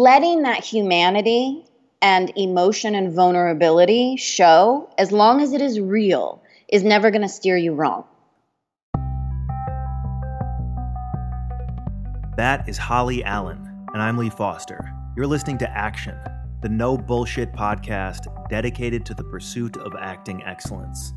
letting that humanity and emotion and vulnerability show, as long as it is real, is never going to steer you wrong. That is Holly Allen, and I'm Lee Foster. You're listening to Action, the no bullshit podcast dedicated to the pursuit of acting excellence.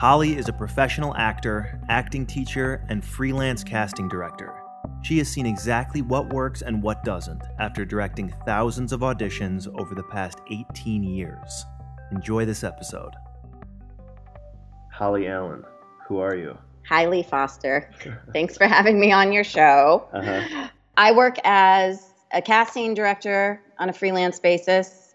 Holly is a professional actor, acting teacher, and freelance casting director. She has seen exactly what works and what doesn't after directing thousands of auditions over the past 18 years. Enjoy this episode. Holly Allen, who are you? Hi, Lee Foster. Thanks for having me on your show. Uh-huh. I work as a casting director on a freelance basis.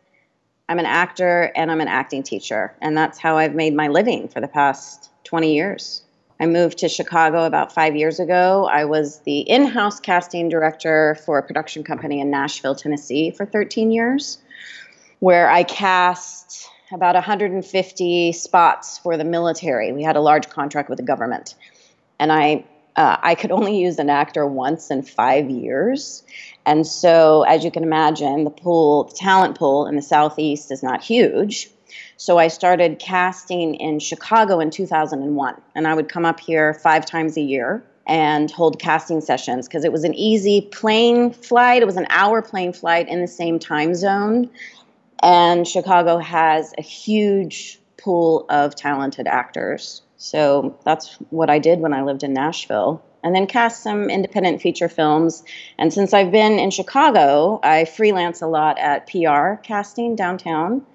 I'm an actor and I'm an acting teacher, and that's how I've made my living for the past 20 years. I moved to Chicago about five years ago. I was the in house casting director for a production company in Nashville, Tennessee for 13 years, where I cast about 150 spots for the military. We had a large contract with the government. And I, uh, I could only use an actor once in five years. And so, as you can imagine, the pool, the talent pool in the Southeast is not huge. So I started casting in Chicago in 2001, and I would come up here five times a year and hold casting sessions because it was an easy plane flight. It was an hour plane flight in the same time zone. And Chicago has a huge pool of talented actors. So that's what I did when I lived in Nashville. And then cast some independent feature films. And since I've been in Chicago, I freelance a lot at PR casting downtown.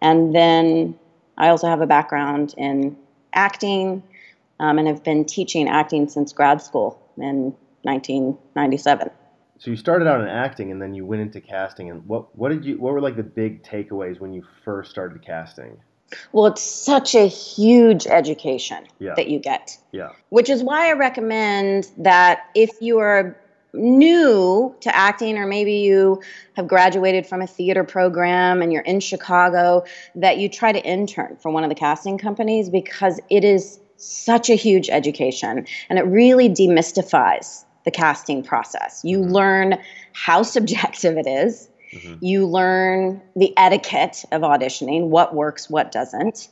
And then I also have a background in acting um, and have been teaching acting since grad school in 1997. So you started out in acting and then you went into casting and what what did you what were like the big takeaways when you first started casting? Well, it's such a huge education yeah. that you get. Yeah. Which is why I recommend that if you are new to acting or maybe you have graduated from a theater program and you're in Chicago that you try to intern for one of the casting companies because it is such a huge education and it really demystifies the casting process. You mm-hmm. learn how subjective it is. Mm-hmm. You learn the etiquette of auditioning, what works, what doesn't.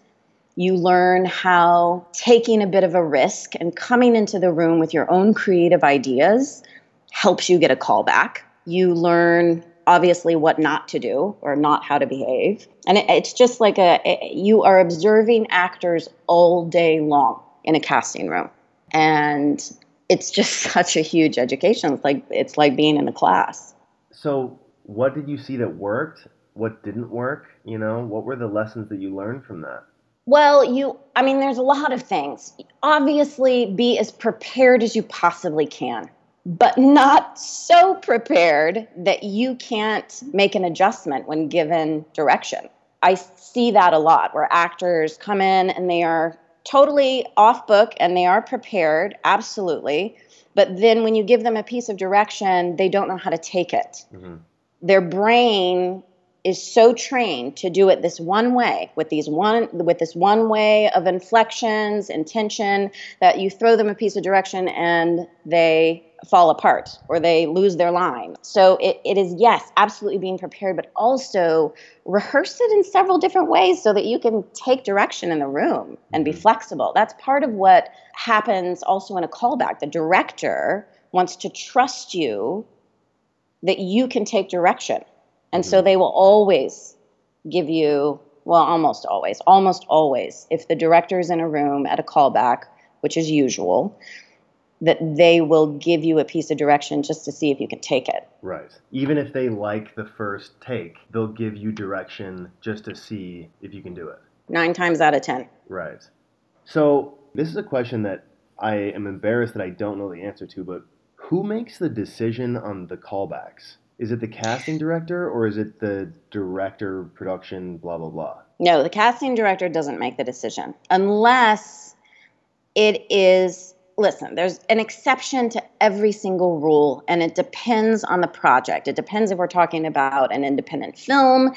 You learn how taking a bit of a risk and coming into the room with your own creative ideas helps you get a call back. You learn obviously what not to do or not how to behave. And it, it's just like a, it, you are observing actors all day long in a casting room. And it's just such a huge education. It's like it's like being in a class. So, what did you see that worked? What didn't work? You know, what were the lessons that you learned from that? Well, you, I mean, there's a lot of things. Obviously, be as prepared as you possibly can but not so prepared that you can't make an adjustment when given direction. I see that a lot where actors come in and they are totally off book and they are prepared, absolutely. But then when you give them a piece of direction, they don't know how to take it. Mm-hmm. Their brain is so trained to do it this one way with these one with this one way of inflections intention that you throw them a piece of direction and they fall apart or they lose their line. So it, it is, yes, absolutely being prepared, but also rehearse it in several different ways so that you can take direction in the room and be mm-hmm. flexible. That's part of what happens also in a callback. The director wants to trust you that you can take direction. And so mm-hmm. they will always give you, well, almost always, almost always, if the director is in a room at a callback, which is usual, that they will give you a piece of direction just to see if you can take it. Right. Even if they like the first take, they'll give you direction just to see if you can do it. Nine times out of ten. Right. So, this is a question that I am embarrassed that I don't know the answer to, but who makes the decision on the callbacks? Is it the casting director or is it the director, production, blah, blah, blah? No, the casting director doesn't make the decision unless it is listen, there's an exception to every single rule, and it depends on the project. It depends if we're talking about an independent film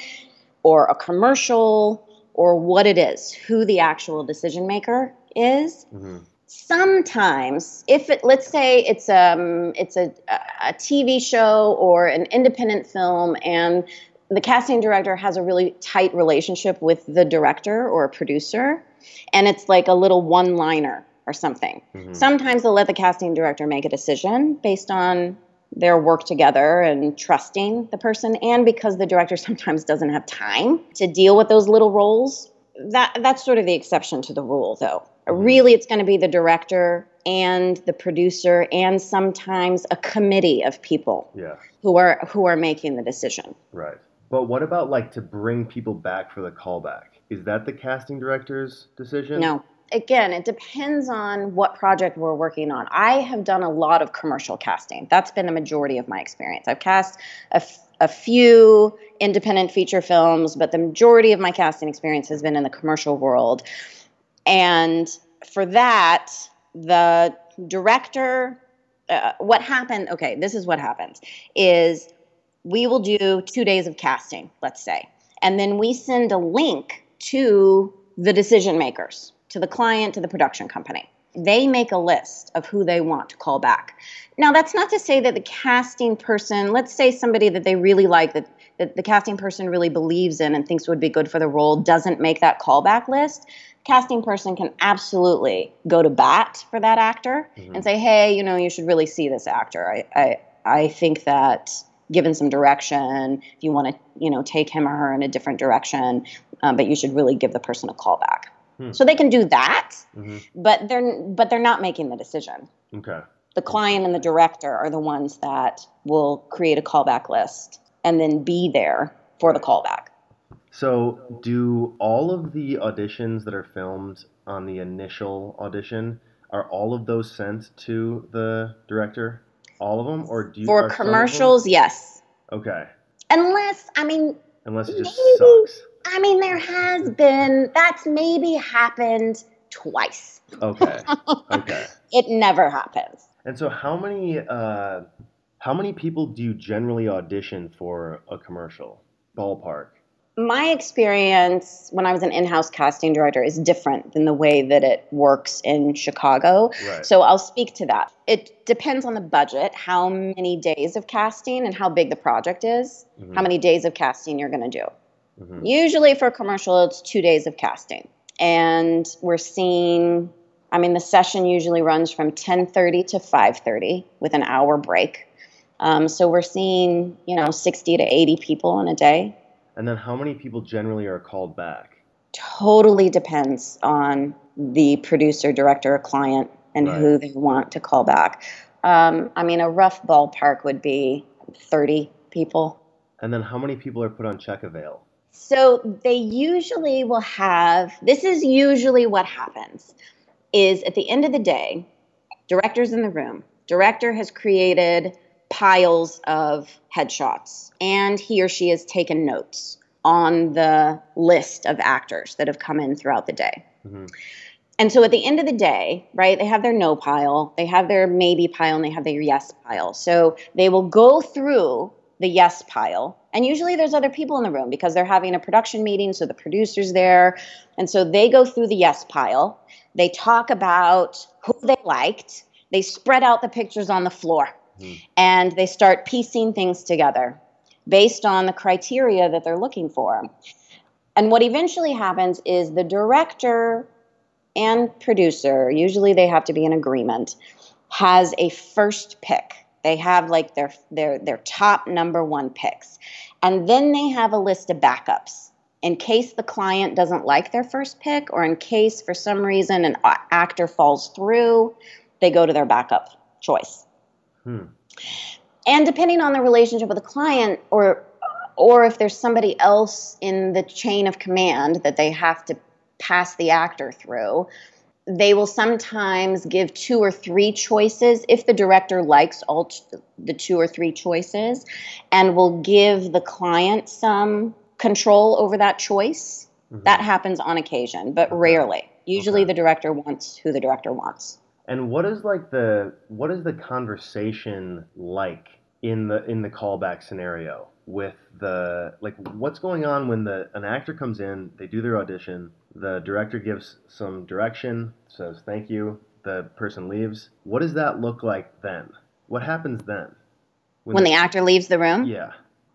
or a commercial or what it is, who the actual decision maker is. Mm-hmm. sometimes if it let's say it's um it's a a TV show or an independent film and the casting director has a really tight relationship with the director or a producer and it's like a little one liner or something. Mm-hmm. sometimes they'll let the casting director make a decision based on their work together and trusting the person and because the director sometimes doesn't have time to deal with those little roles that that's sort of the exception to the rule though. Mm-hmm. really it's going to be the director and the producer and sometimes a committee of people yeah. who are who are making the decision. Right. But what about like to bring people back for the callback? Is that the casting director's decision? No again, it depends on what project we're working on. I have done a lot of commercial casting. That's been the majority of my experience. I've cast a, f- a few independent feature films, but the majority of my casting experience has been in the commercial world. And for that, the director, uh, what happened, okay, this is what happens, is we will do two days of casting, let's say. And then we send a link to the decision makers to the client, to the production company. They make a list of who they want to call back. Now, that's not to say that the casting person, let's say somebody that they really like, that, that the casting person really believes in and thinks would be good for the role, doesn't make that callback list. Casting person can absolutely go to bat for that actor mm-hmm. and say, hey, you know, you should really see this actor. I, I, I think that given some direction, if you want to, you know, take him or her in a different direction, um, but you should really give the person a call back. Hmm. So they can do that, mm-hmm. but they're but they're not making the decision. Okay. The client and the director are the ones that will create a callback list and then be there for the callback. So, do all of the auditions that are filmed on the initial audition are all of those sent to the director? All of them, or do you for commercials? Yes. Okay. Unless I mean, unless it just maybe, sucks. I mean, there has been, that's maybe happened twice. Okay. Okay. it never happens. And so, how many, uh, how many people do you generally audition for a commercial? Ballpark. My experience when I was an in house casting director is different than the way that it works in Chicago. Right. So I'll speak to that. It depends on the budget, how many days of casting, and how big the project is, mm-hmm. how many days of casting you're going to do. Mm-hmm. Usually for commercial, it's two days of casting. And we're seeing, I mean, the session usually runs from 10.30 to 5.30 with an hour break. Um, so we're seeing, you know, 60 to 80 people in a day. And then how many people generally are called back? Totally depends on the producer, director, or client and right. who they want to call back. Um, I mean, a rough ballpark would be 30 people. And then how many people are put on check avail? So they usually will have this is usually what happens is at the end of the day, director's in the room. Director has created piles of headshots and he or she has taken notes on the list of actors that have come in throughout the day. Mm-hmm. And so at the end of the day, right, they have their no pile, they have their maybe pile, and they have their yes pile. So they will go through the yes pile. And usually there's other people in the room because they're having a production meeting, so the producer's there. And so they go through the yes pile. They talk about who they liked. They spread out the pictures on the floor mm-hmm. and they start piecing things together based on the criteria that they're looking for. And what eventually happens is the director and producer, usually they have to be in agreement, has a first pick they have like their their their top number one picks. And then they have a list of backups in case the client doesn't like their first pick or in case for some reason an actor falls through, they go to their backup choice. Hmm. And depending on the relationship with the client or or if there's somebody else in the chain of command that they have to pass the actor through, they will sometimes give two or three choices if the director likes all t- the two or three choices and will give the client some control over that choice. Mm-hmm. that happens on occasion but rarely. Usually okay. the director wants who the director wants. And what is like the what is the conversation like in the in the callback scenario with the like what's going on when the an actor comes in they do their audition the director gives some direction, says thank you, the person leaves. What does that look like then? What happens then? When, when the, the actor leaves the room? Yeah.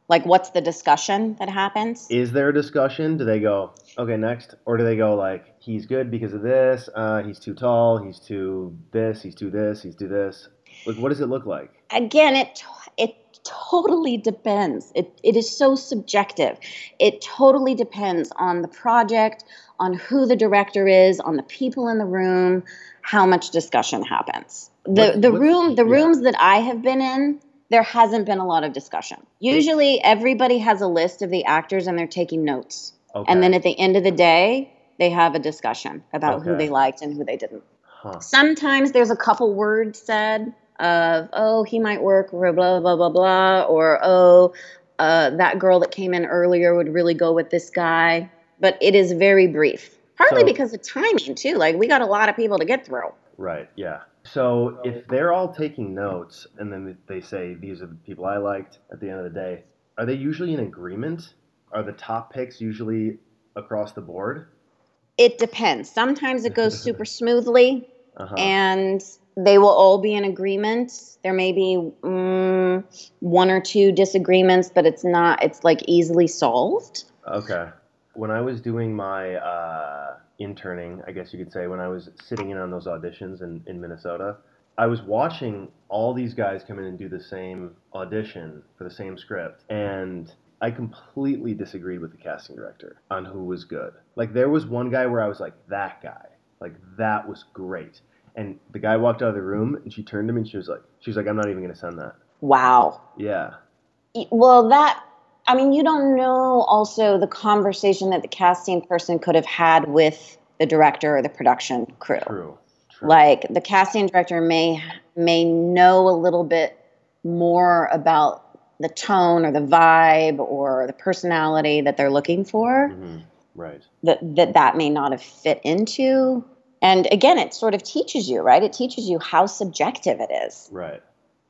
Like, what's the discussion that happens? Is there a discussion? Do they go, okay, next? Or do they go, like, he's good because of this, uh, he's too tall, he's too this, he's too this, he's too this? Like, what does it look like? Again, it, it totally depends. It, it is so subjective. It totally depends on the project, on who the director is, on the people in the room, how much discussion happens. The, what, the room, the yeah. rooms that I have been in, there hasn't been a lot of discussion. Usually everybody has a list of the actors and they're taking notes. Okay. And then at the end of the day, they have a discussion about okay. who they liked and who they didn't. Huh. Sometimes there's a couple words said of, oh, he might work, blah, blah, blah, blah, blah, or, oh, uh, that girl that came in earlier would really go with this guy. But it is very brief, partly so, because of timing, too. Like, we got a lot of people to get through. Right, yeah. So if they're all taking notes and then they say these are the people I liked at the end of the day, are they usually in agreement? Are the top picks usually across the board? It depends. Sometimes it goes super smoothly uh-huh. and they will all be in agreement. There may be mm, one or two disagreements, but it's not, it's like easily solved. Okay. When I was doing my, uh, interning, I guess you could say, when I was sitting in on those auditions in, in Minnesota, I was watching all these guys come in and do the same audition for the same script. And I completely disagreed with the casting director on who was good. Like, there was one guy where I was like, that guy. Like, that was great. And the guy walked out of the room and she turned to me and she was like, she was like, I'm not even going to send that. Wow. Yeah. Well, that I mean, you don't know also the conversation that the casting person could have had with the director or the production crew. True. True. Like the casting director may may know a little bit more about the tone or the vibe or the personality that they're looking for. Mm-hmm. Right. That that that may not have fit into. And again, it sort of teaches you, right? It teaches you how subjective it is. Right.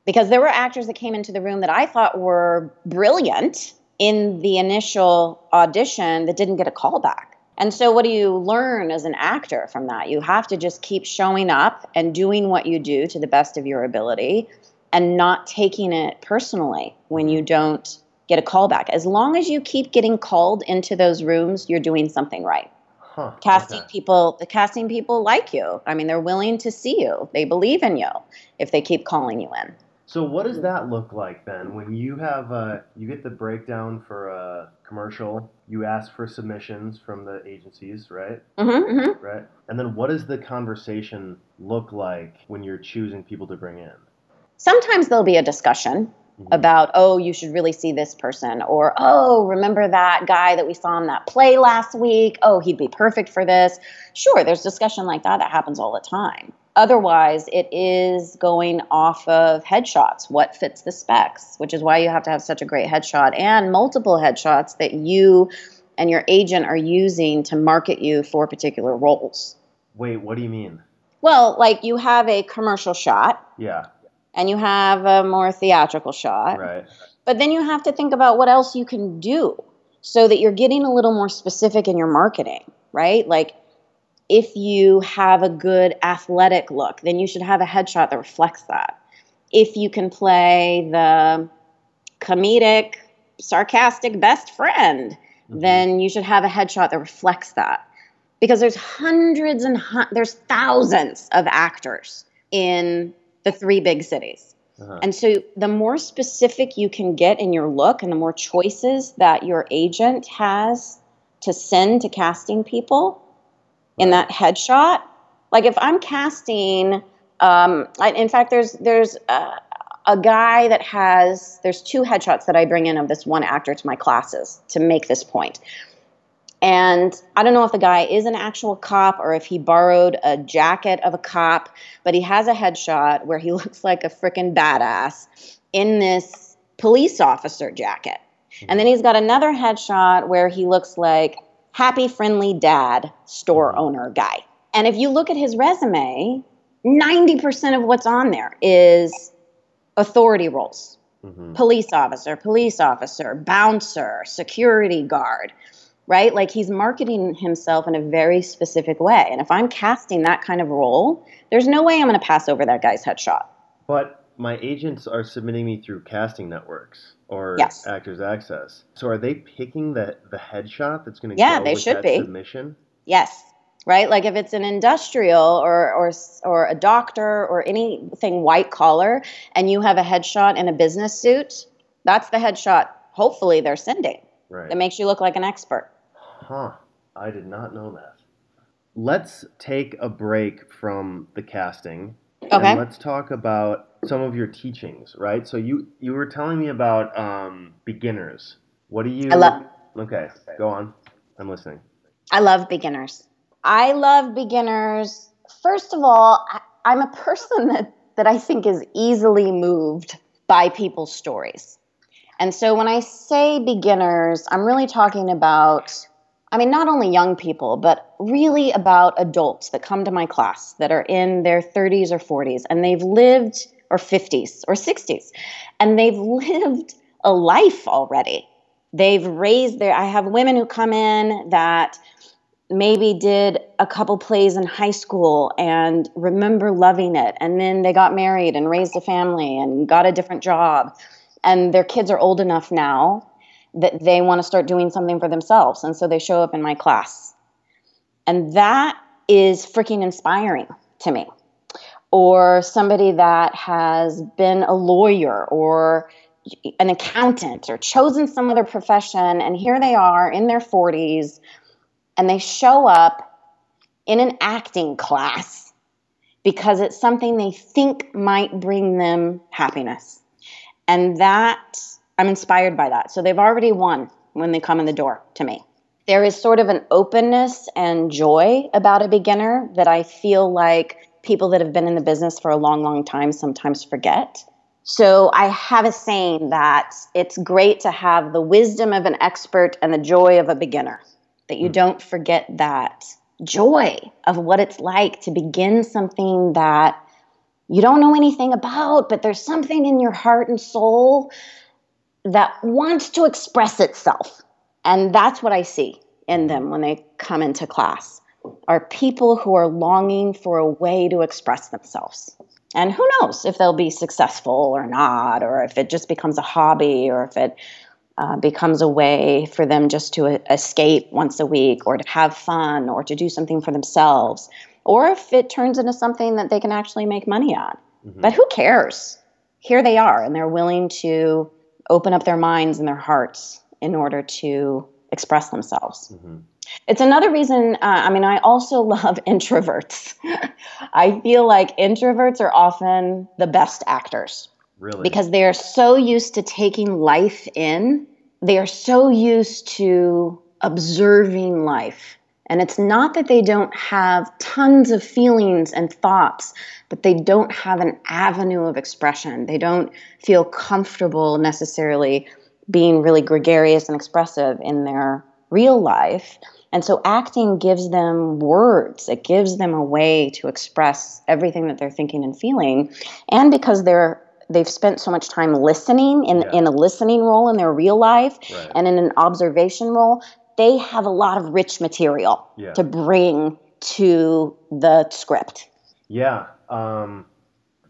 Because there were actors that came into the room that I thought were brilliant in the initial audition that didn't get a call back. And so, what do you learn as an actor from that? You have to just keep showing up and doing what you do to the best of your ability and not taking it personally when you don't get a call back. As long as you keep getting called into those rooms, you're doing something right. Huh, casting okay. people, the casting people like you. I mean, they're willing to see you, they believe in you if they keep calling you in. So what does that look like then? When you have uh, you get the breakdown for a commercial, you ask for submissions from the agencies, right? Mm-hmm, mm-hmm. Right. And then what does the conversation look like when you're choosing people to bring in? Sometimes there'll be a discussion mm-hmm. about, oh, you should really see this person, or oh, remember that guy that we saw in that play last week? Oh, he'd be perfect for this. Sure, there's discussion like that that happens all the time. Otherwise, it is going off of headshots, what fits the specs, which is why you have to have such a great headshot and multiple headshots that you and your agent are using to market you for particular roles. Wait, what do you mean? Well, like you have a commercial shot. Yeah. And you have a more theatrical shot. Right. But then you have to think about what else you can do so that you're getting a little more specific in your marketing, right? Like if you have a good athletic look, then you should have a headshot that reflects that. If you can play the comedic, sarcastic best friend, mm-hmm. then you should have a headshot that reflects that. Because there's hundreds and hun- there's thousands of actors in the three big cities. Uh-huh. And so the more specific you can get in your look and the more choices that your agent has to send to casting people, in that headshot. Like if I'm casting, um, I, in fact, there's there's a, a guy that has there's two headshots that I bring in of this one actor to my classes to make this point. And I don't know if the guy is an actual cop or if he borrowed a jacket of a cop, but he has a headshot where he looks like a freaking badass in this police officer jacket. And then he's got another headshot where he looks like happy, friendly dad, store mm-hmm. owner guy. And if you look at his resume, 90% of what's on there is authority roles mm-hmm. police officer, police officer, bouncer, security guard. Right? Like he's marketing himself in a very specific way. And if I'm casting that kind of role, there's no way I'm going to pass over that guy's headshot. But my agents are submitting me through casting networks or yes. Actors Access. So are they picking the the headshot that's going to yeah, they should be. submission? Yes. Right? Like if it's an industrial or or or a doctor or anything white collar and you have a headshot in a business suit, that's the headshot hopefully they're sending. Right. That makes you look like an expert. Huh. I did not know that. Let's take a break from the casting. Okay. And let's talk about some of your teachings, right? So you you were telling me about um, beginners. What do you? I love. Okay, go on. I'm listening. I love beginners. I love beginners. First of all, I, I'm a person that that I think is easily moved by people's stories. And so when I say beginners, I'm really talking about I mean, not only young people, but really about adults that come to my class that are in their 30s or 40s and they've lived, or 50s or 60s, and they've lived a life already. They've raised their, I have women who come in that maybe did a couple plays in high school and remember loving it. And then they got married and raised a family and got a different job. And their kids are old enough now that they want to start doing something for themselves. And so they show up in my class. And that is freaking inspiring to me. Or somebody that has been a lawyer or an accountant or chosen some other profession, and here they are in their 40s, and they show up in an acting class because it's something they think might bring them happiness. And that I'm inspired by that. So they've already won when they come in the door to me. There is sort of an openness and joy about a beginner that I feel like people that have been in the business for a long, long time sometimes forget. So I have a saying that it's great to have the wisdom of an expert and the joy of a beginner, that you hmm. don't forget that joy of what it's like to begin something that you don't know anything about, but there's something in your heart and soul that wants to express itself. And that's what I see in them when they come into class are people who are longing for a way to express themselves. And who knows if they'll be successful or not, or if it just becomes a hobby, or if it uh, becomes a way for them just to uh, escape once a week, or to have fun, or to do something for themselves, or if it turns into something that they can actually make money on. Mm-hmm. But who cares? Here they are, and they're willing to open up their minds and their hearts in order to express themselves. Mm-hmm. It's another reason, uh, I mean, I also love introverts. I feel like introverts are often the best actors. Really? Because they are so used to taking life in, they are so used to observing life. And it's not that they don't have tons of feelings and thoughts, but they don't have an avenue of expression. They don't feel comfortable necessarily being really gregarious and expressive in their real life. And so acting gives them words, it gives them a way to express everything that they're thinking and feeling. And because they're they've spent so much time listening in, yeah. in a listening role in their real life right. and in an observation role, they have a lot of rich material yeah. to bring to the script. Yeah. Um,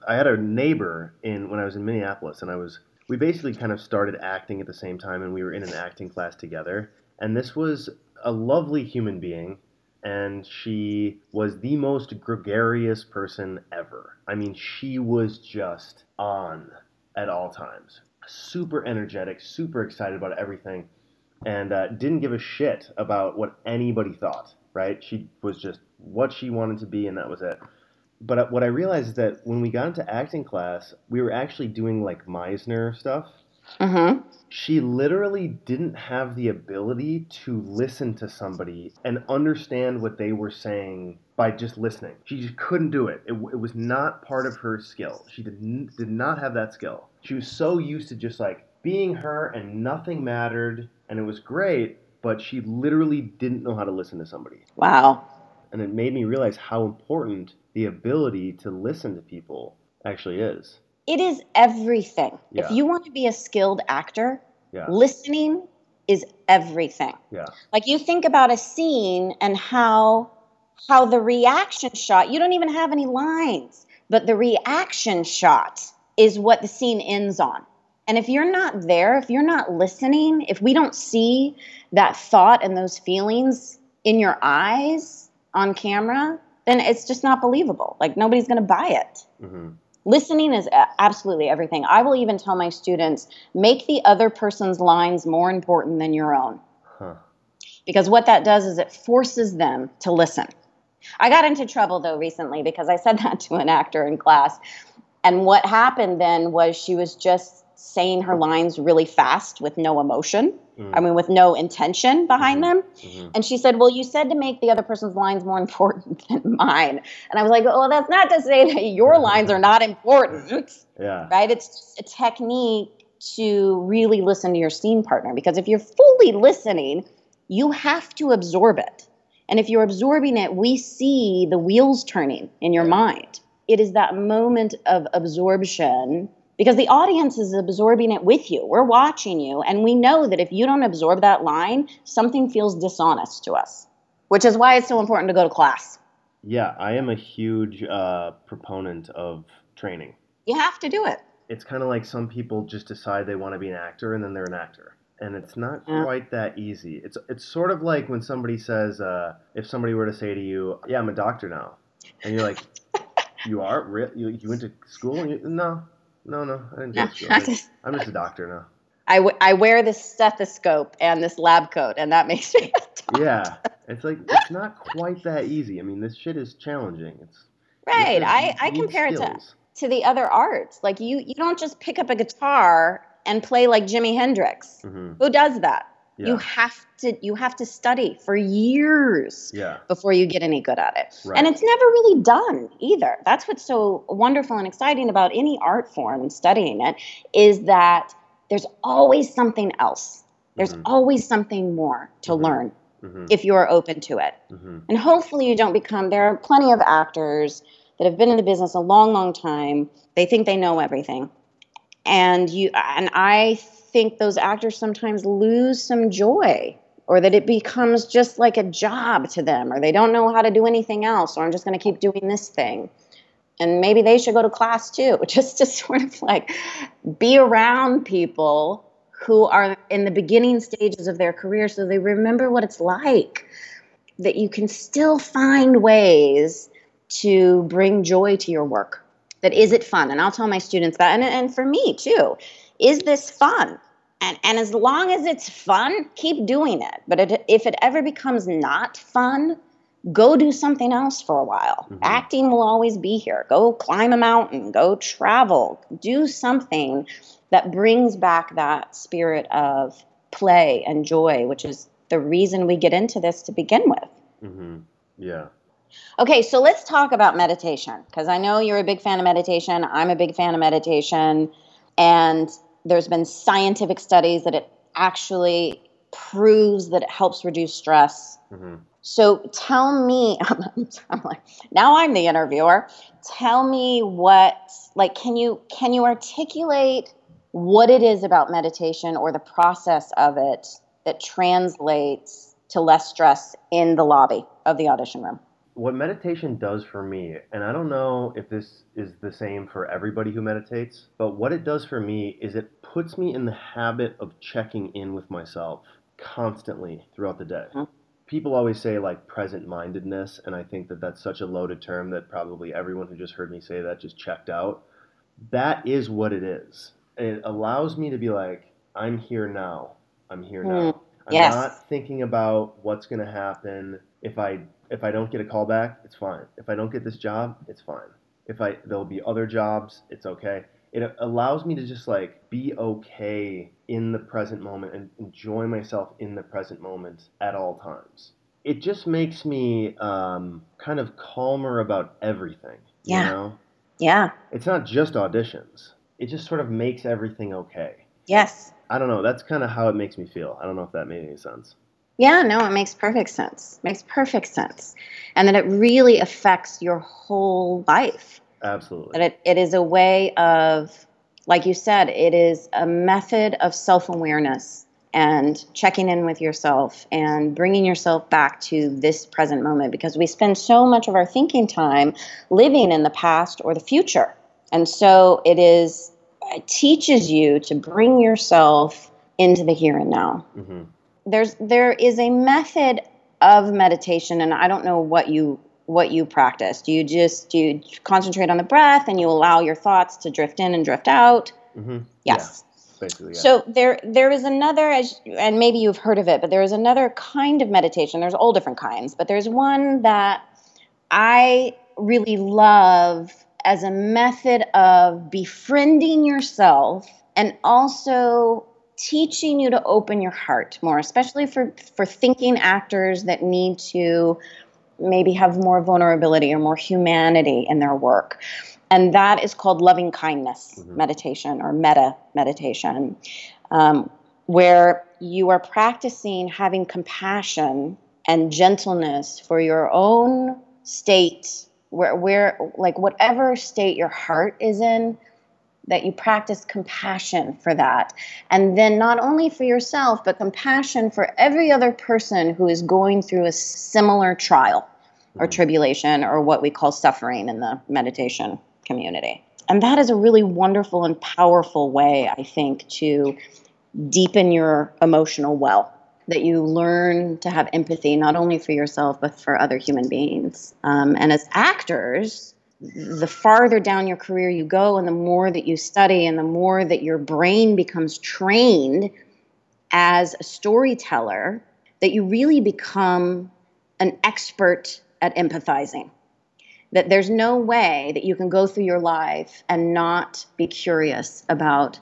I had a neighbor in when I was in Minneapolis, and I was we basically kind of started acting at the same time, and we were in an acting class together. And this was a lovely human being, and she was the most gregarious person ever. I mean, she was just on at all times. Super energetic, super excited about everything and uh, didn't give a shit about what anybody thought. Right? She was just what she wanted to be, and that was it. But uh, what I realized is that when we got into acting class, we were actually doing like Meisner stuff. Mm-hmm. She literally didn't have the ability to listen to somebody and understand what they were saying by just listening. She just couldn't do it. It, it was not part of her skill. She did, n- did not have that skill. She was so used to just like being her and nothing mattered and it was great, but she literally didn't know how to listen to somebody. Wow. And it made me realize how important the ability to listen to people actually is. It is everything. Yeah. If you want to be a skilled actor, yeah. listening is everything. Yeah. Like you think about a scene and how how the reaction shot, you don't even have any lines, but the reaction shot is what the scene ends on. And if you're not there, if you're not listening, if we don't see that thought and those feelings in your eyes on camera, then it's just not believable. Like nobody's going to buy it. Mm-hmm. Listening is absolutely everything. I will even tell my students make the other person's lines more important than your own. Huh. Because what that does is it forces them to listen. I got into trouble though recently because I said that to an actor in class. And what happened then was she was just saying her lines really fast with no emotion. Mm. I mean, with no intention behind mm-hmm. them. Mm-hmm. And she said, Well, you said to make the other person's lines more important than mine. And I was like, Well, that's not to say that your lines are not important. Yeah. Right? It's just a technique to really listen to your scene partner because if you're fully listening, you have to absorb it. And if you're absorbing it, we see the wheels turning in your mind. It is that moment of absorption because the audience is absorbing it with you. We're watching you, and we know that if you don't absorb that line, something feels dishonest to us, which is why it's so important to go to class. Yeah, I am a huge uh, proponent of training. You have to do it. It's kind of like some people just decide they want to be an actor and then they're an actor. And it's not yeah. quite that easy. It's it's sort of like when somebody says, uh, if somebody were to say to you, "Yeah, I'm a doctor now," and you're like, "You are? Re- you, you went to school?" You, no, no, no, I didn't go to school. I'm just a doctor now. I, w- I wear this stethoscope and this lab coat, and that makes me Yeah, it's like it's not quite that easy. I mean, this shit is challenging. It's right. I, I compare skills. it to to the other arts. Like you you don't just pick up a guitar and play like Jimi Hendrix. Mm-hmm. Who does that? Yeah. You have to you have to study for years yeah. before you get any good at it. Right. And it's never really done either. That's what's so wonderful and exciting about any art form and studying it is that there's always something else. There's mm-hmm. always something more to mm-hmm. learn mm-hmm. if you're open to it. Mm-hmm. And hopefully you don't become there are plenty of actors that have been in the business a long long time. They think they know everything. And you and I think those actors sometimes lose some joy or that it becomes just like a job to them or they don't know how to do anything else or I'm just going to keep doing this thing. And maybe they should go to class too, just to sort of like be around people who are in the beginning stages of their career so they remember what it's like. That you can still find ways to bring joy to your work. That is it fun? And I'll tell my students that, and, and for me too. Is this fun? And and as long as it's fun keep doing it. But it, if it ever becomes not fun go do something else for a while. Mm-hmm. acting will always be here. Go climb a mountain. Go travel. Do something that brings back that spirit of play and joy which is the reason we get into this to begin with. Mm-hmm. yeah. Okay so let's talk about meditation because i know you're a big fan of meditation. I'm a big fan of meditation. And there's been scientific studies that it actually proves that it helps reduce stress. Mm-hmm. So tell me, I'm like, now I'm the interviewer. Tell me what, like, can you can you articulate what it is about meditation or the process of it that translates to less stress in the lobby of the audition room? What meditation does for me, and I don't know if this is the same for everybody who meditates, but what it does for me is it puts me in the habit of checking in with myself constantly throughout the day. Mm-hmm. People always say like present mindedness, and I think that that's such a loaded term that probably everyone who just heard me say that just checked out. That is what it is. It allows me to be like, I'm here now. I'm here mm. now. I'm yes. not thinking about what's going to happen if I if I don't get a call back, it's fine. If I don't get this job, it's fine. If I there'll be other jobs, it's okay. It allows me to just like be okay in the present moment and enjoy myself in the present moment at all times. It just makes me um, kind of calmer about everything. Yeah. You know? Yeah. It's not just auditions. It just sort of makes everything okay. Yes. I don't know. That's kind of how it makes me feel. I don't know if that made any sense. Yeah, no, it makes perfect sense. Makes perfect sense. And that it really affects your whole life. Absolutely. That it, it is a way of, like you said, it is a method of self awareness and checking in with yourself and bringing yourself back to this present moment because we spend so much of our thinking time living in the past or the future. And so it is it teaches you to bring yourself into the here and now. Mm-hmm. There's there is a method of meditation and I don't know what you what you practice. Do you just do you concentrate on the breath and you allow your thoughts to drift in and drift out? Mm-hmm. Yes. Yeah. Yeah. So there there is another as and maybe you've heard of it, but there is another kind of meditation. There's all different kinds, but there's one that I really love as a method of befriending yourself and also teaching you to open your heart more, especially for for thinking actors that need to maybe have more vulnerability or more humanity in their work. And that is called loving kindness mm-hmm. meditation or metta meditation, um, where you are practicing having compassion and gentleness for your own state, where, where like whatever state your heart is in, that you practice compassion for that. And then not only for yourself, but compassion for every other person who is going through a similar trial or mm-hmm. tribulation or what we call suffering in the meditation community. And that is a really wonderful and powerful way, I think, to deepen your emotional well. That you learn to have empathy not only for yourself, but for other human beings. Um, and as actors, the farther down your career you go and the more that you study and the more that your brain becomes trained as a storyteller that you really become an expert at empathizing that there's no way that you can go through your life and not be curious about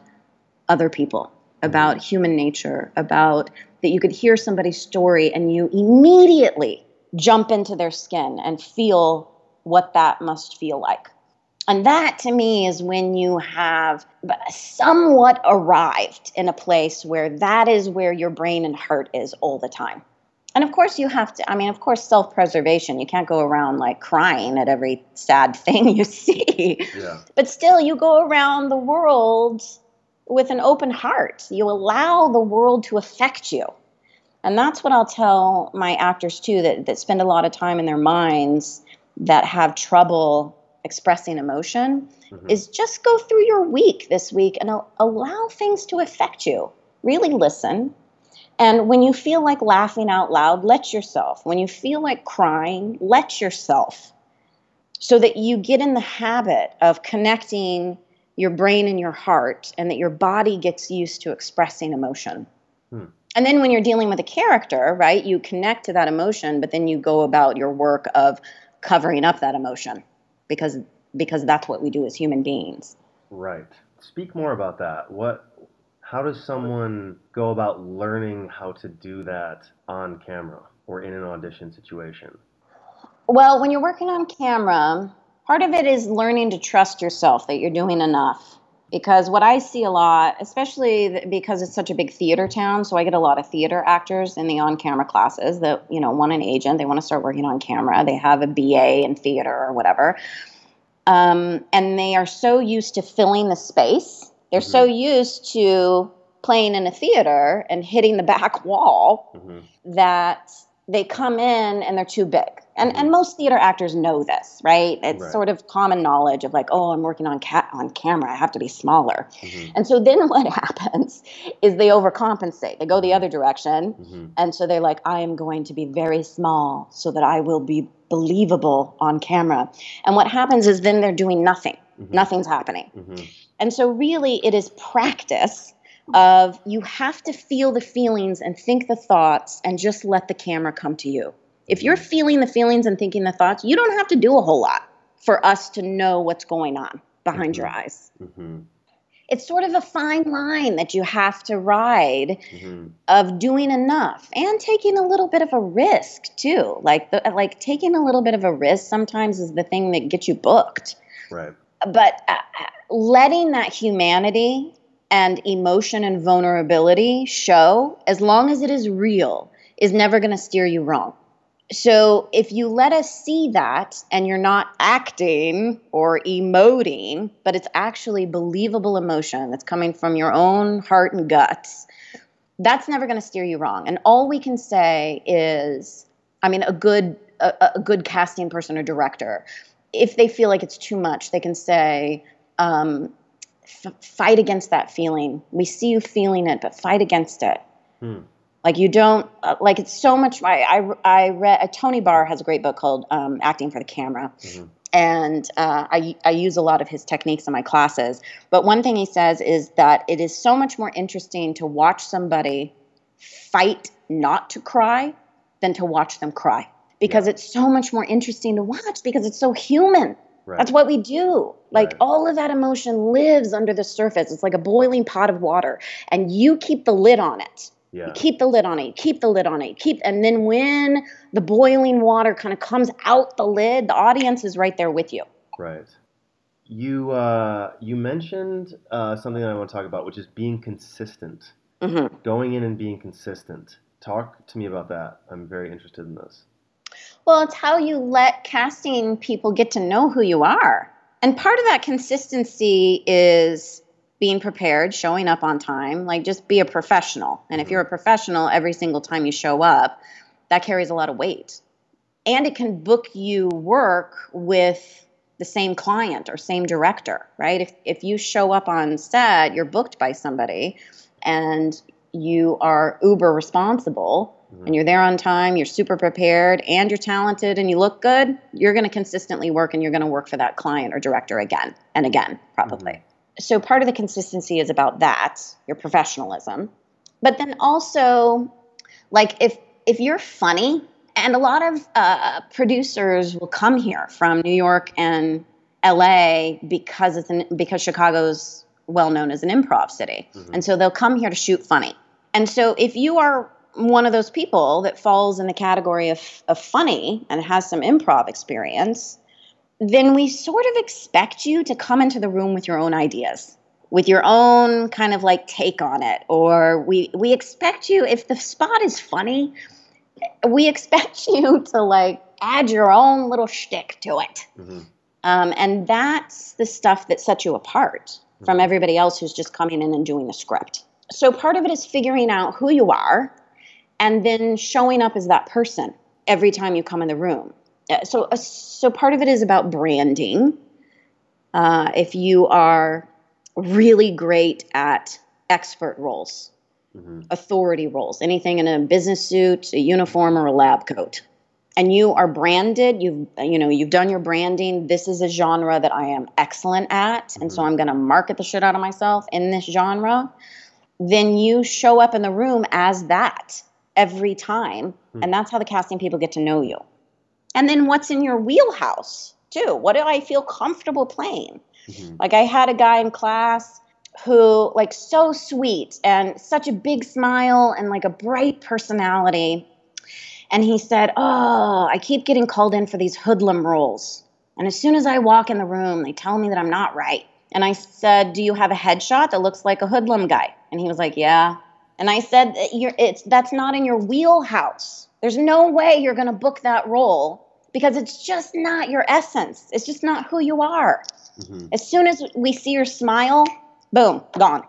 other people about human nature about that you could hear somebody's story and you immediately jump into their skin and feel what that must feel like. And that to me is when you have somewhat arrived in a place where that is where your brain and heart is all the time. And of course, you have to, I mean, of course, self preservation. You can't go around like crying at every sad thing you see. Yeah. But still, you go around the world with an open heart. You allow the world to affect you. And that's what I'll tell my actors too that, that spend a lot of time in their minds that have trouble expressing emotion mm-hmm. is just go through your week this week and allow things to affect you. Really listen. And when you feel like laughing out loud, let yourself. When you feel like crying, let yourself. So that you get in the habit of connecting your brain and your heart and that your body gets used to expressing emotion. Hmm. And then when you're dealing with a character, right, you connect to that emotion, but then you go about your work of covering up that emotion because because that's what we do as human beings. Right. Speak more about that. What how does someone go about learning how to do that on camera or in an audition situation? Well, when you're working on camera, part of it is learning to trust yourself that you're doing enough because what I see a lot, especially because it's such a big theater town, so I get a lot of theater actors in the on-camera classes that you know want an agent, they want to start working on camera, they have a BA in theater or whatever, um, and they are so used to filling the space, they're mm-hmm. so used to playing in a theater and hitting the back wall mm-hmm. that they come in and they're too big and and most theater actors know this, right? It's right. sort of common knowledge of like, oh, I'm working on cat on camera, I have to be smaller. Mm-hmm. And so then what happens is they overcompensate. They go the other direction, mm-hmm. and so they're like, I am going to be very small so that I will be believable on camera. And what happens is then they're doing nothing. Mm-hmm. Nothing's happening. Mm-hmm. And so really, it is practice of you have to feel the feelings and think the thoughts and just let the camera come to you. If you're feeling the feelings and thinking the thoughts, you don't have to do a whole lot for us to know what's going on behind mm-hmm. your eyes. Mm-hmm. It's sort of a fine line that you have to ride mm-hmm. of doing enough and taking a little bit of a risk too. Like the, like taking a little bit of a risk sometimes is the thing that gets you booked. Right. But uh, letting that humanity and emotion and vulnerability show, as long as it is real, is never going to steer you wrong so if you let us see that and you're not acting or emoting, but it's actually believable emotion that's coming from your own heart and guts, that's never going to steer you wrong. And all we can say is, I mean, a good a, a good casting person or director, if they feel like it's too much, they can say, um, f- fight against that feeling. We see you feeling it, but fight against it. Hmm. Like you don't uh, like it's so much. I I, I read uh, Tony Barr has a great book called um, Acting for the Camera. Mm-hmm. And uh, I, I use a lot of his techniques in my classes. But one thing he says is that it is so much more interesting to watch somebody fight not to cry than to watch them cry because yeah. it's so much more interesting to watch because it's so human. Right. That's what we do. Like right. all of that emotion lives under the surface. It's like a boiling pot of water, and you keep the lid on it. Yeah. You keep the lid on it. Keep the lid on it. Keep, and then when the boiling water kind of comes out the lid, the audience is right there with you. Right. You uh, you mentioned uh, something that I want to talk about, which is being consistent. Mm-hmm. Going in and being consistent. Talk to me about that. I'm very interested in this. Well, it's how you let casting people get to know who you are. And part of that consistency is being prepared, showing up on time, like just be a professional. And if you're a professional every single time you show up, that carries a lot of weight. And it can book you work with the same client or same director, right? If, if you show up on set, you're booked by somebody and you are uber responsible mm-hmm. and you're there on time, you're super prepared, and you're talented and you look good, you're going to consistently work and you're going to work for that client or director again and again, probably. Mm-hmm so part of the consistency is about that, your professionalism. But then also, like if if you're funny, and a lot of uh, producers will come here from New York and LA because it's an, because Chicago's well known as an improv city, mm-hmm. and so they'll come here to shoot funny. And so if you are one of those people that falls in the category of, of funny and has some improv experience, then we sort of expect you to come into the room with your own ideas with your own kind of like take on it or we we expect you if the spot is funny we expect you to like add your own little shtick to it mm-hmm. um, and that's the stuff that sets you apart mm-hmm. from everybody else who's just coming in and doing the script so part of it is figuring out who you are and then showing up as that person every time you come in the room so uh, so part of it is about branding. Uh, if you are really great at expert roles, mm-hmm. authority roles, anything in a business suit, a uniform, or a lab coat, and you are branded, you've you know you've done your branding. This is a genre that I am excellent at, mm-hmm. and so mm-hmm. I'm going to market the shit out of myself in this genre. Then you show up in the room as that every time, mm-hmm. and that's how the casting people get to know you and then what's in your wheelhouse too? What do i feel comfortable playing? Mm-hmm. like i had a guy in class who like so sweet and such a big smile and like a bright personality. And he said oh i keep getting called in for these hoodlum roles. And as soon as i walk in the room they tell me that i'm not right. And i said do you have a headshot that looks like a hoodlum guy? And he was like yeah. And i said it's that's not in your wheelhouse. There's no way you're going to book that role because it's just not your essence. It's just not who you are. Mm-hmm. As soon as we see your smile, boom, gone.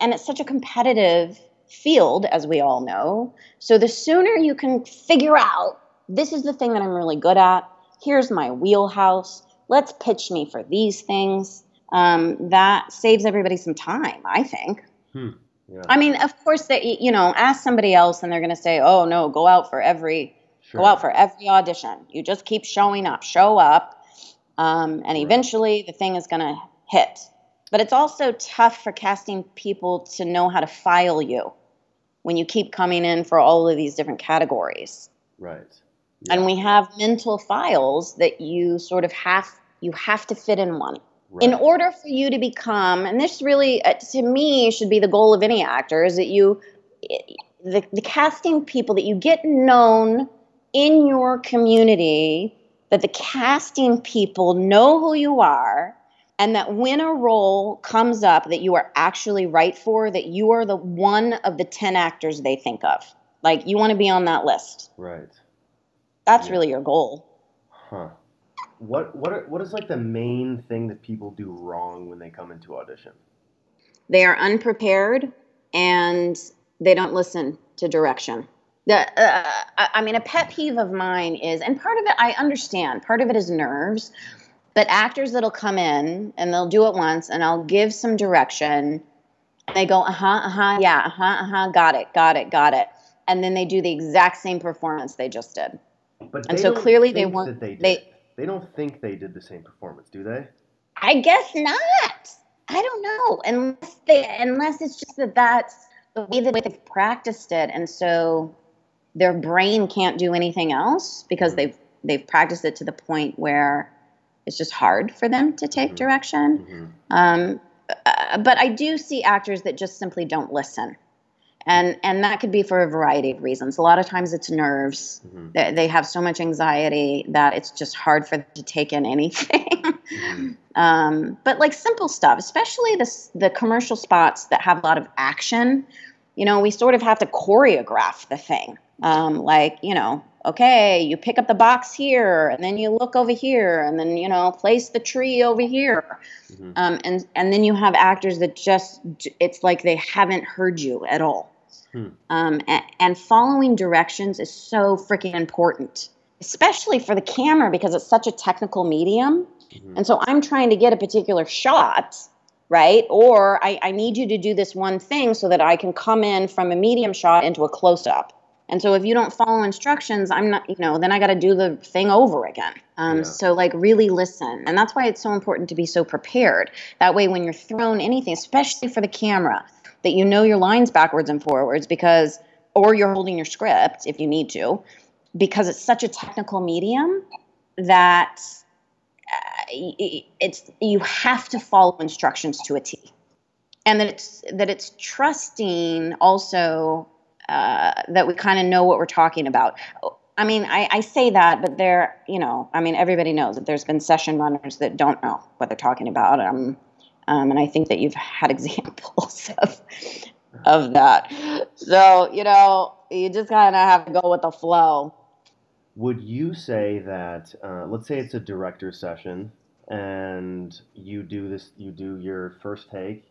And it's such a competitive field, as we all know. So the sooner you can figure out this is the thing that I'm really good at, here's my wheelhouse, let's pitch me for these things, um, that saves everybody some time, I think. Hmm. Yeah. I mean, of course, that you know, ask somebody else, and they're going to say, "Oh no, go out for every Sure. Go out for every audition. You just keep showing up, show up, um, and eventually the thing is going to hit. But it's also tough for casting people to know how to file you when you keep coming in for all of these different categories. Right. Yeah. And we have mental files that you sort of have you have to fit in one. Right. In order for you to become, and this really, uh, to me, should be the goal of any actor, is that you, the, the casting people, that you get known in your community that the casting people know who you are and that when a role comes up that you are actually right for that you are the one of the 10 actors they think of. Like you want to be on that list. Right. That's yeah. really your goal. Huh. What what are, what is like the main thing that people do wrong when they come into audition? They are unprepared and they don't listen to direction. The, uh, I mean, a pet peeve of mine is, and part of it I understand, part of it is nerves, but actors that'll come in and they'll do it once and I'll give some direction and they go, uh huh, uh huh, yeah, uh huh, uh huh, got it, got it, got it. And then they do the exact same performance they just did. But and so clearly they weren't. They, they, they don't think they did the same performance, do they? I guess not. I don't know, unless they, unless it's just that that's the way that they've practiced it, and so their brain can't do anything else because mm-hmm. they've they've practiced it to the point where it's just hard for them to take mm-hmm. direction. Mm-hmm. Um, uh, but I do see actors that just simply don't listen. And, and that could be for a variety of reasons. A lot of times it's nerves. Mm-hmm. They, they, have so much anxiety that it's just hard for them to take in anything. mm-hmm. um, but like simple stuff, especially the, the commercial spots that have a lot of action, you know, we sort of have to choreograph the thing. Um, like, you know, okay, you pick up the box here, and then you look over here, and then you know place the tree over here, mm-hmm. um, and and then you have actors that just it's like they haven't heard you at all. Hmm. Um, and, and following directions is so freaking important, especially for the camera because it's such a technical medium. Mm-hmm. And so I'm trying to get a particular shot, right? Or I, I need you to do this one thing so that I can come in from a medium shot into a close up and so if you don't follow instructions, I'm not, you know, then I got to do the thing over again. Um, yeah. So like really listen. And that's why it's so important to be so prepared. That way, when you're thrown anything, especially for the camera, that you know your lines backwards and forwards because, or you're holding your script if you need to, because it's such a technical medium that uh, it's you have to follow instructions to a T, and that it's that it's trusting also uh, that we kind of know what we're talking about. I mean, I, I, say that, but there, you know, I mean, everybody knows that there's been session runners that don't know what they're talking about. Um, um, and I think that you've had examples of of that. So, you know, you just kind of have to go with the flow. Would you say that, uh, let's say it's a director session and you do this, you do your first take,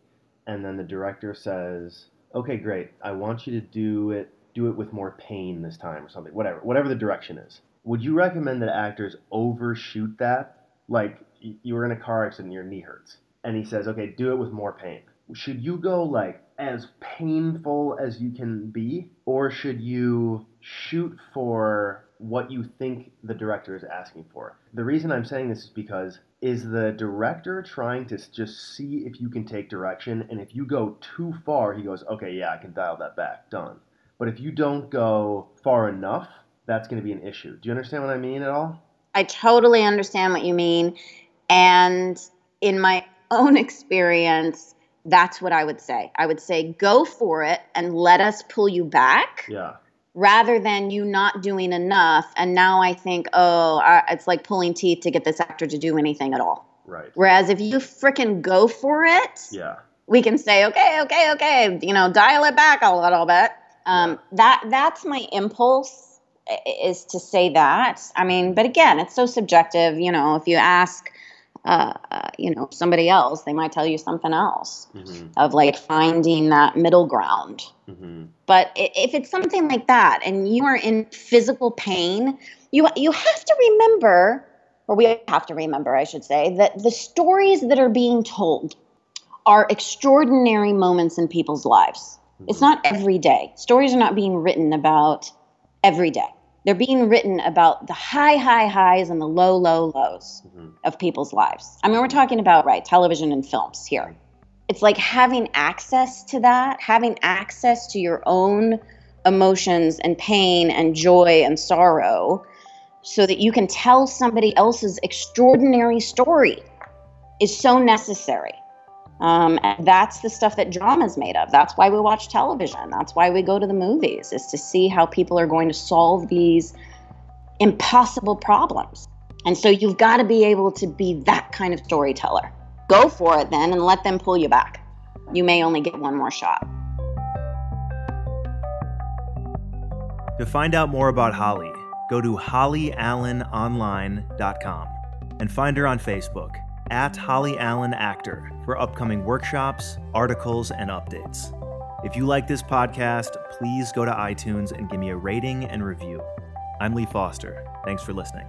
and then the director says, okay, great. I want you to do it do it with more pain this time or something. Whatever, whatever the direction is. Would you recommend that actors overshoot that? Like you were in a car accident, your knee hurts, and he says, okay, do it with more pain. Should you go like as painful as you can be, or should you shoot for what you think the director is asking for? The reason I'm saying this is because is the director trying to just see if you can take direction? And if you go too far he goes okay yeah i can dial that back. Done. But if you don't go far enough that's going to be an issue. Do you understand what i mean at all? I totally understand what you mean. And in my own experience that's what i would say. I would say go for it and let us pull you back. Yeah rather than you not doing enough. And now i think oh it's like pulling teeth to get this actor to do anything at all. Right. Whereas if you freaking go for it yeah. we can say okay okay okay you know dial it back a little bit. Um, yeah. that that's my impulse is to say that. I mean but again it's so subjective you know if you ask uh, you know somebody else they might tell you something else mm-hmm. of like finding that middle ground mm-hmm. but if it's something like that and you are in physical pain you you have to remember or we have to remember i should say that the stories that are being told are extraordinary moments in people's lives mm-hmm. it's not every day stories are not being written about every day they're being written about the high, high highs and the low, low lows mm-hmm. of people's lives. I mean, we're talking about, right, television and films here. It's like having access to that, having access to your own emotions and pain and joy and sorrow so that you can tell somebody else's extraordinary story is so necessary. Um, and that's the stuff that drama is made of. That's why we watch television. That's why we go to the movies, is to see how people are going to solve these impossible problems. And so you've got to be able to be that kind of storyteller. Go for it then and let them pull you back. You may only get one more shot. To find out more about Holly, go to hollyallenonline.com and find her on Facebook at Holly Allen Actor for upcoming workshops, articles, and updates. If you like this podcast, please go to iTunes and give me a rating and review. I'm Lee Foster. Thanks for listening.